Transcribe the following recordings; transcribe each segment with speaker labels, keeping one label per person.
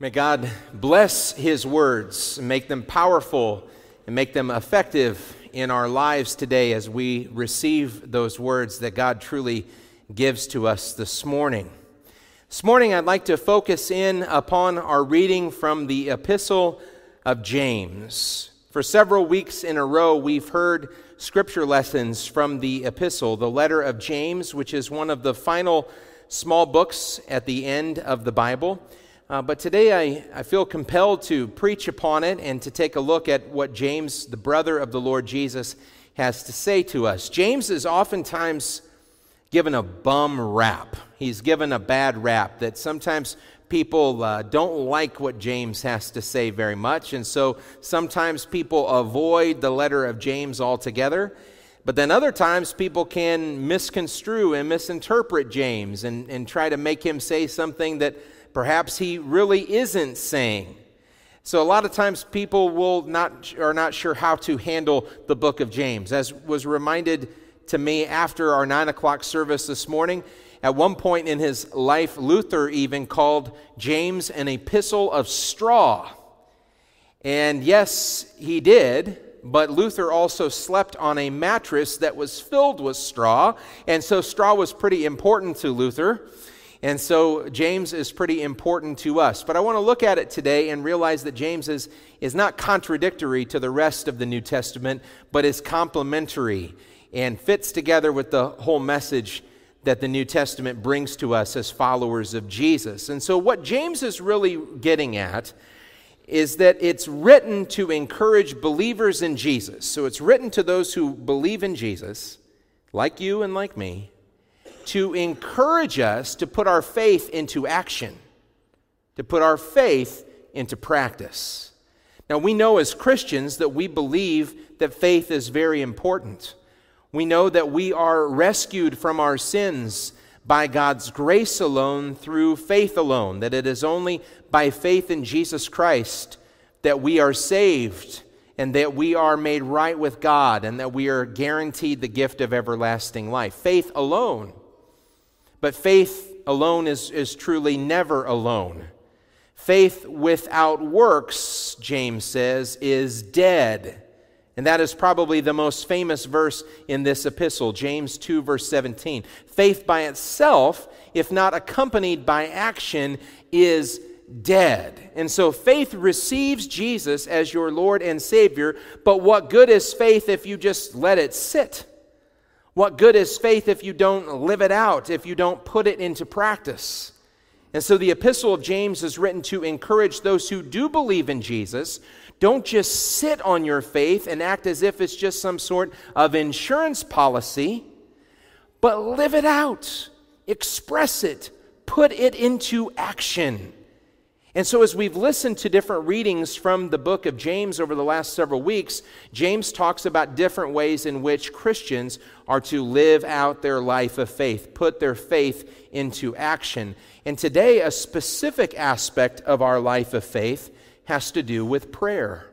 Speaker 1: May God bless His words, make them powerful, and make them effective in our lives today as we receive those words that God truly gives to us this morning. This morning, I'd like to focus in upon our reading from the Epistle of James. For several weeks in a row, we've heard scripture lessons from the Epistle, the letter of James, which is one of the final small books at the end of the Bible. Uh, but today I, I feel compelled to preach upon it and to take a look at what James, the brother of the Lord Jesus, has to say to us. James is oftentimes given a bum rap. He's given a bad rap that sometimes people uh, don't like what James has to say very much. And so sometimes people avoid the letter of James altogether. But then other times people can misconstrue and misinterpret James and, and try to make him say something that perhaps he really isn't saying. So a lot of times people will not are not sure how to handle the book of James. As was reminded to me after our nine o'clock service this morning, at one point in his life, Luther even called James an epistle of straw. And yes, he did, but Luther also slept on a mattress that was filled with straw, and so straw was pretty important to Luther. And so James is pretty important to us. But I want to look at it today and realize that James is, is not contradictory to the rest of the New Testament, but is complementary and fits together with the whole message that the New Testament brings to us as followers of Jesus. And so, what James is really getting at is that it's written to encourage believers in Jesus. So, it's written to those who believe in Jesus, like you and like me, to encourage us to put our faith into action, to put our faith into practice. Now, we know as Christians that we believe that faith is very important. We know that we are rescued from our sins by God's grace alone through faith alone, that it is only by faith in Jesus Christ that we are saved and that we are made right with God and that we are guaranteed the gift of everlasting life. Faith alone but faith alone is, is truly never alone. Faith without works, James says, is dead. And that is probably the most famous verse in this epistle, James 2, verse 17. Faith by itself, if not accompanied by action, is dead. And so faith receives Jesus as your Lord and Savior, but what good is faith if you just let it sit? What good is faith if you don't live it out, if you don't put it into practice? And so the epistle of James is written to encourage those who do believe in Jesus. Don't just sit on your faith and act as if it's just some sort of insurance policy, but live it out, express it, put it into action. And so, as we've listened to different readings from the book of James over the last several weeks, James talks about different ways in which Christians are to live out their life of faith, put their faith into action. And today, a specific aspect of our life of faith has to do with prayer.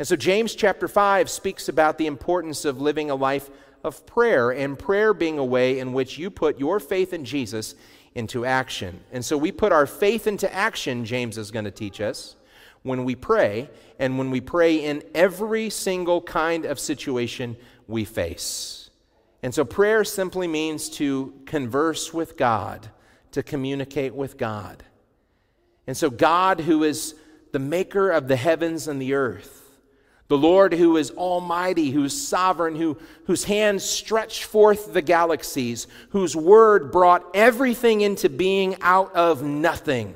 Speaker 1: And so, James chapter 5 speaks about the importance of living a life of prayer, and prayer being a way in which you put your faith in Jesus into action. And so we put our faith into action, James is going to teach us, when we pray, and when we pray in every single kind of situation we face. And so prayer simply means to converse with God, to communicate with God. And so, God, who is the maker of the heavens and the earth, the Lord who is almighty, who's sovereign, who, whose hands stretched forth the galaxies, whose word brought everything into being out of nothing.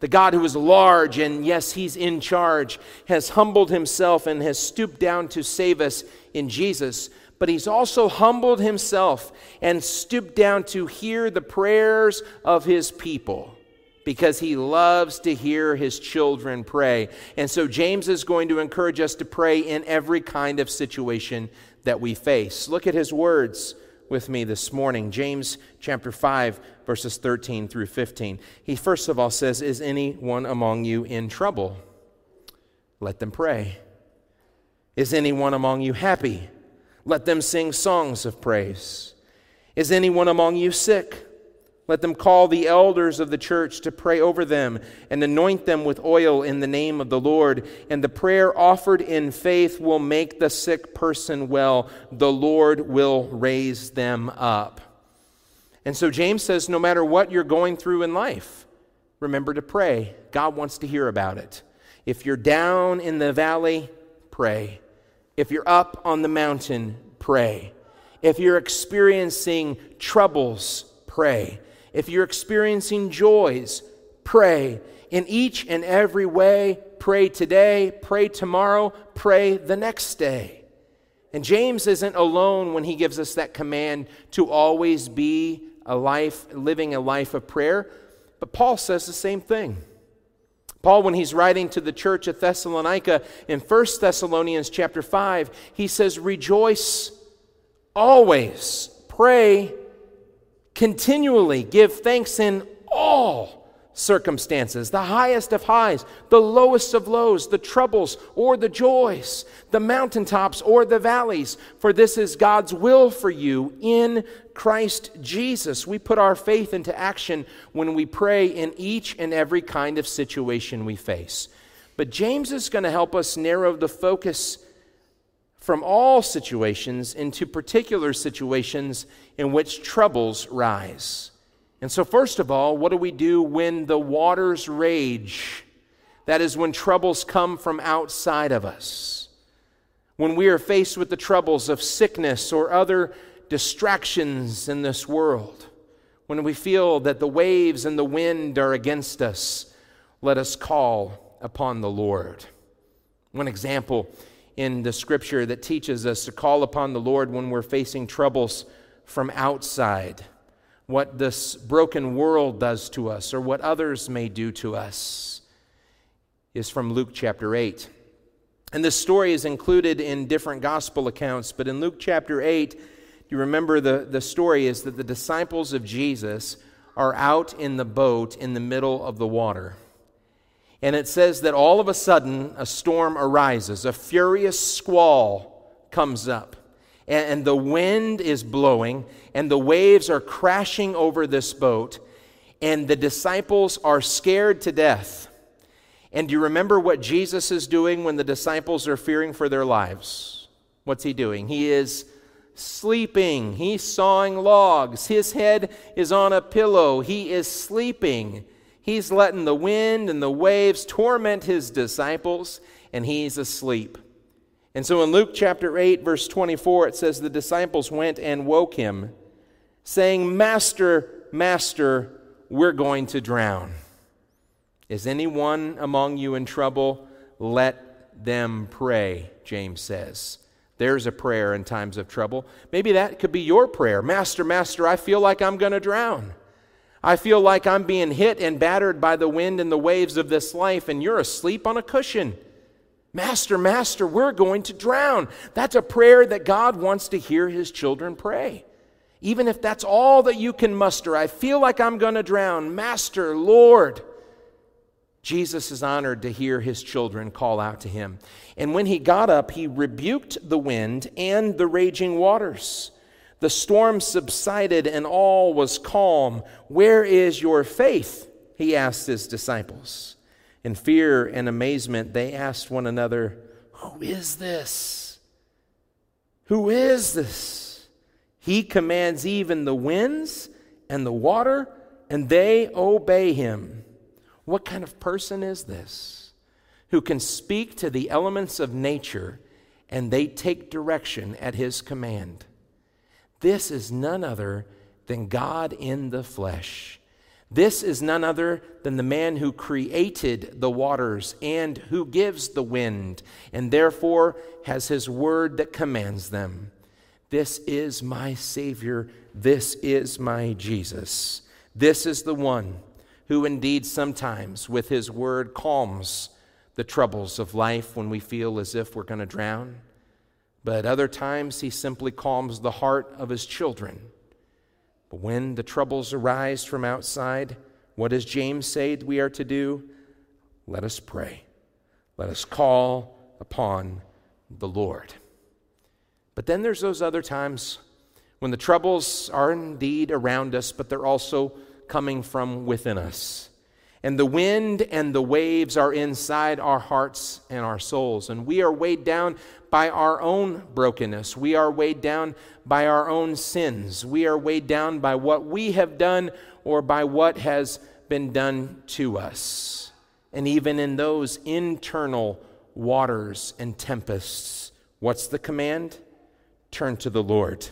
Speaker 1: The God who is large and, yes, he's in charge, has humbled himself and has stooped down to save us in Jesus. But he's also humbled himself and stooped down to hear the prayers of his people because he loves to hear his children pray. And so James is going to encourage us to pray in every kind of situation that we face. Look at his words with me this morning. James chapter 5 verses 13 through 15. He first of all says, "Is anyone among you in trouble? Let them pray. Is anyone among you happy? Let them sing songs of praise. Is anyone among you sick? Let them call the elders of the church to pray over them and anoint them with oil in the name of the Lord. And the prayer offered in faith will make the sick person well. The Lord will raise them up. And so James says no matter what you're going through in life, remember to pray. God wants to hear about it. If you're down in the valley, pray. If you're up on the mountain, pray. If you're experiencing troubles, pray. If you're experiencing joys, pray. In each and every way, pray today, pray tomorrow, pray the next day. And James isn't alone when he gives us that command to always be a life, living a life of prayer, but Paul says the same thing. Paul, when he's writing to the church at Thessalonica in 1 Thessalonians chapter 5, he says, Rejoice always, pray continually give thanks in all circumstances, the highest of highs, the lowest of lows, the troubles or the joys, the mountaintops or the valleys, for this is God's will for you in Christ Jesus. We put our faith into action when we pray in each and every kind of situation we face. But James is going to help us narrow the focus from all situations into particular situations in which troubles rise. And so, first of all, what do we do when the waters rage? That is, when troubles come from outside of us. When we are faced with the troubles of sickness or other distractions in this world. When we feel that the waves and the wind are against us, let us call upon the Lord. One example in the scripture that teaches us to call upon the Lord when we're facing troubles from outside, what this broken world does to us or what others may do to us, is from Luke chapter 8. And this story is included in different gospel accounts, but in Luke chapter 8, you remember the, the story is that the disciples of Jesus are out in the boat in the middle of the water. And it says that all of a sudden a storm arises, a furious squall comes up, and, the wind is blowing, and the waves are crashing over this boat, and the disciples are scared to death. And do you remember what Jesus is doing when the disciples are fearing for their lives? What's he doing? He is sleeping. He's sawing logs. His head is on a pillow. He is sleeping. He's letting the wind and the waves torment his disciples, and he's asleep. And so in Luke chapter 8, verse 24, it says, The disciples went and woke him, saying, Master, Master, we're going to drown. Is anyone among you in trouble? Let them pray, James says. There's a prayer in times of trouble. Maybe that could be your prayer. Master, Master, I feel like I'm going to drown. I feel like I'm being hit and battered by the wind and the waves of this life, and you're asleep on a cushion. Master, Master, we're going to drown. That's a prayer that God wants to hear his children pray. Even if that's all that you can muster, I feel like I'm going to drown. Master, Lord. Jesus is honored to hear his children call out to him. And when he got up, he rebuked the wind and the raging waters the storm subsided and all was calm. Where is your faith? He asked his disciples. In fear and amazement, they asked one another, Who is this? Who is this? He commands even the winds and the water, and they obey him. What kind of person is this who can speak to the elements of nature and they take direction at his command? This is none other than God in the flesh. This is none other than the man who created the waters and who gives the wind, and therefore has his word that commands them. This is my Savior. This is my Jesus. This is the one who indeed sometimes with his word calms the troubles of life when we feel as if we're going to drown. But other times, he simply calms the heart of his children. But when the troubles arise from outside, what does James say we are to do? Let us pray. Let us call upon the Lord. But then there's those other times when the troubles are indeed around us, but they're also coming from within us. And the wind and the waves are inside our hearts and our souls. And we are weighed down by our own brokenness. We are weighed down by our own sins. We are weighed down by what we have done or by what has been done to us. And even in those internal waters and tempests, what's the command? Turn to the Lord.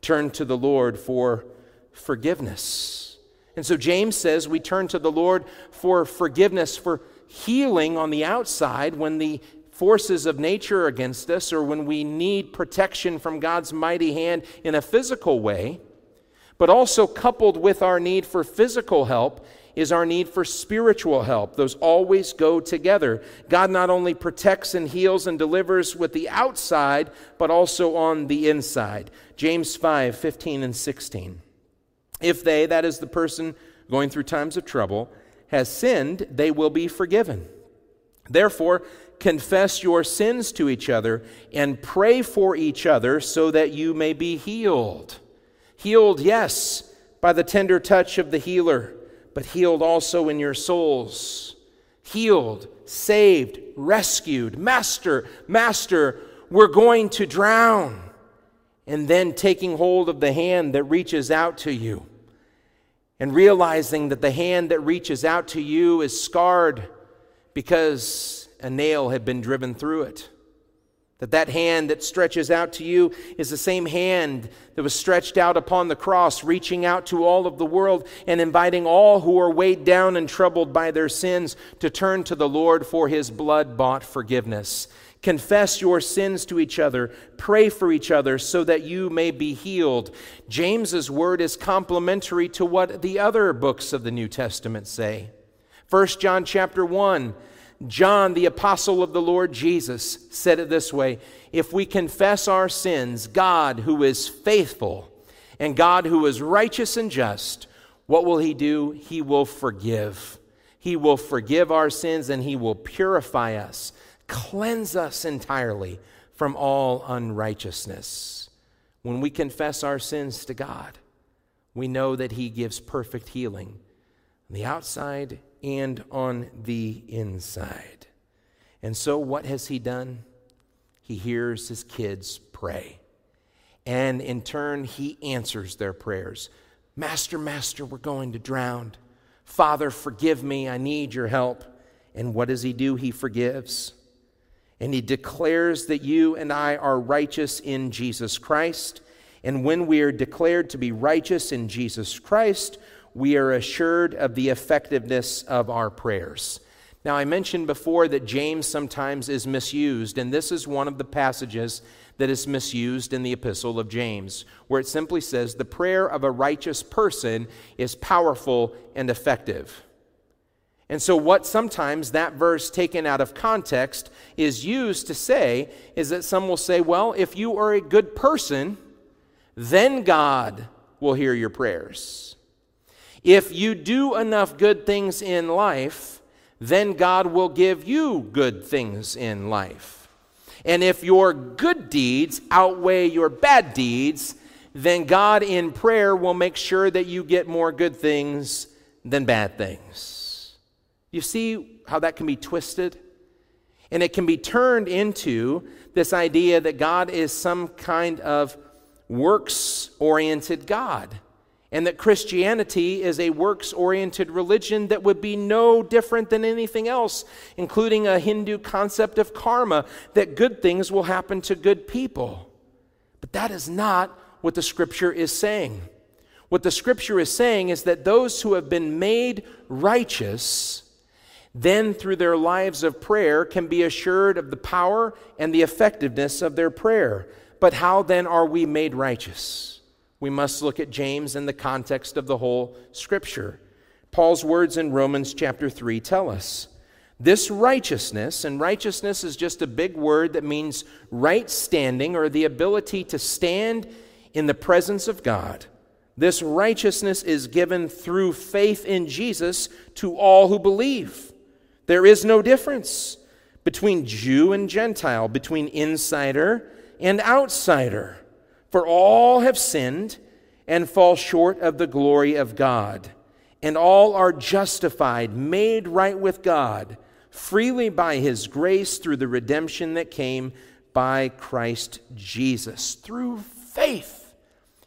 Speaker 1: Turn to the Lord for forgiveness. And so James says we turn to the Lord for forgiveness, for healing on the outside when the forces of nature against us or when we need protection from God's mighty hand in a physical way. But also coupled with our need for physical help is our need for spiritual help. Those always go together. God not only protects and heals and delivers with the outside, but also on the inside. James 5 15 and 16. If they, that is the person going through times of trouble, has sinned, they will be forgiven. Therefore, confess your sins to each other and pray for each other so that you may be healed. Healed, yes, by the tender touch of the healer, but healed also in your souls. Healed, saved, rescued. Master, Master, we're going to drown. And then taking hold of the hand that reaches out to you and realizing that the hand that reaches out to you is scarred because a nail had been driven through it. That that hand that stretches out to you is the same hand that was stretched out upon the cross, reaching out to all of the world and inviting all who are weighed down and troubled by their sins to turn to the Lord for his blood bought forgiveness. Confess your sins to each other. Pray for each other so that you may be healed. James's word is complementary to what the other books of the New Testament say. 1 John chapter 1, John, the apostle of the Lord Jesus, said it this way If we confess our sins, God, who is faithful and God, who is righteous and just, what will he do? He will forgive. He will forgive our sins and he will purify us cleanse us entirely from all unrighteousness. When we confess our sins to God, we know that He gives perfect healing on the outside and on the inside. And so, what has He done? He hears His kids pray. And in turn, He answers their prayers. Master, Master, we're going to drown. Father, forgive me. I need your help. And what does He do? He forgives. And he declares that you and I are righteous in Jesus Christ. And when we are declared to be righteous in Jesus Christ, we are assured of the effectiveness of our prayers. Now, I mentioned before that James sometimes is misused, and this is one of the passages that is misused in the epistle of James, where it simply says, The prayer of a righteous person is powerful and effective. And so, what sometimes that verse taken out of context is used to say is that some will say, well, if you are a good person, then God will hear your prayers. If you do enough good things in life, then God will give you good things in life. And if your good deeds outweigh your bad deeds, then God in prayer will make sure that you get more good things than bad things. You see how that can be twisted? And it can be turned into this idea that God is some kind of works oriented God, and that Christianity is a works oriented religion that would be no different than anything else, including a Hindu concept of karma, that good things will happen to good people. But that is not what the scripture is saying. What the scripture is saying is that those who have been made righteous then through their lives of prayer can be assured of the power and the effectiveness of their prayer. But how then are we made righteous? We must look at James in the context of the whole scripture. Paul's words in Romans chapter 3 tell us this righteousness, and righteousness is just a big word that means right standing or the ability to stand in the presence of God. This righteousness is given through faith in Jesus to all who believe. There is no difference between Jew and Gentile, between insider and outsider. For all have sinned and fall short of the glory of God, and all are justified, made right with God, freely by his grace through the redemption that came by Christ Jesus. Through faith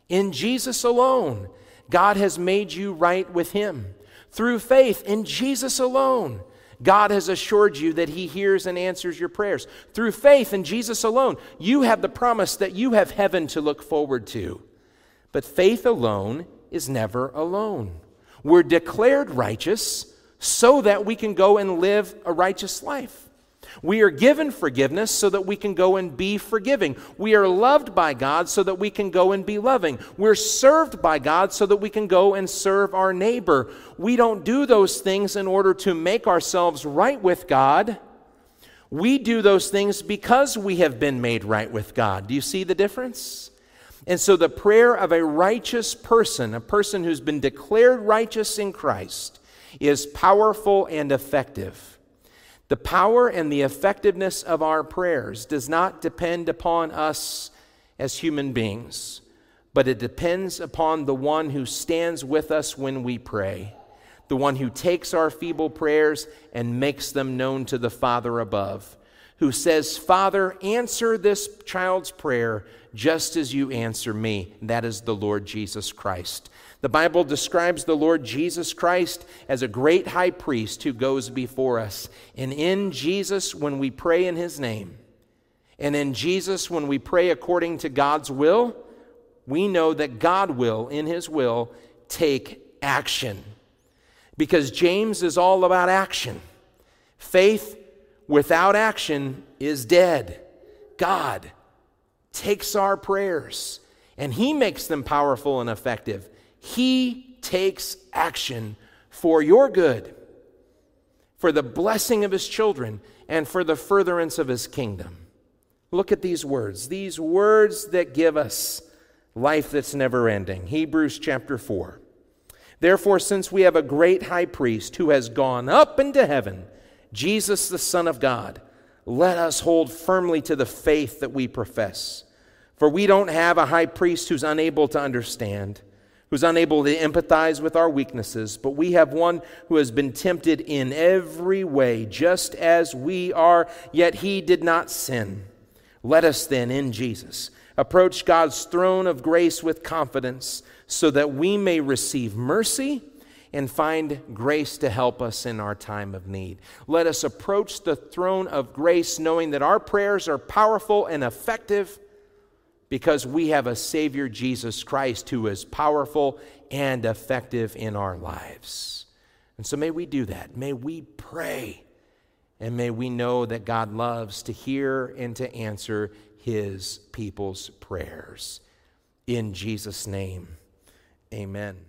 Speaker 1: in Jesus alone, God has made you right with him. Through faith in Jesus alone, God has assured you that He hears and answers your prayers. Through faith in Jesus alone, you have the promise that you have heaven to look forward to. But faith alone is never alone. We're declared righteous so that we can go and live a righteous life. We are given forgiveness so that we can go and be forgiving. We are loved by God so that we can go and be loving. We're served by God so that we can go and serve our neighbor. We don't do those things in order to make ourselves right with God. We do those things because we have been made right with God. Do you see the difference? And so, the prayer of a righteous person, a person who's been declared righteous in Christ, is powerful and effective. The power and the effectiveness of our prayers does not depend upon us as human beings, but it depends upon the one who stands with us when we pray, the one who takes our feeble prayers and makes them known to the Father above, who says, Father, answer this child's prayer just as you answer me. That is the Lord Jesus Christ. The Bible describes the Lord Jesus Christ as a great high priest who goes before us. And in Jesus, when we pray in his name, and in Jesus, when we pray according to God's will, we know that God will, in his will, take action. Because James is all about action. Faith without action is dead. God takes our prayers and He makes them powerful and effective. He takes action for your good, for the blessing of His children, and for the furtherance of His kingdom. Look at these words, these words that give us life that's never ending. Hebrews chapter 4. Therefore, since we have a great high priest who has gone up into heaven, Jesus, the Son of God, let us hold firmly to the faith that we profess. For we don't have a high priest who's unable to understand, who's unable to empathize with our weaknesses, but we have one who has been tempted in every way, just as we are, yet he did not sin. Let us then, in Jesus, approach God's throne of grace with confidence so that we may receive mercy and find grace to help us in our time of need. Let us approach the throne of grace knowing that our prayers are powerful and effective because we have a Savior, Jesus Christ, who is powerful and effective in our lives. And so may we do that. May we pray. And may we know that God loves to hear and to answer his people's prayers. In Jesus' name, amen.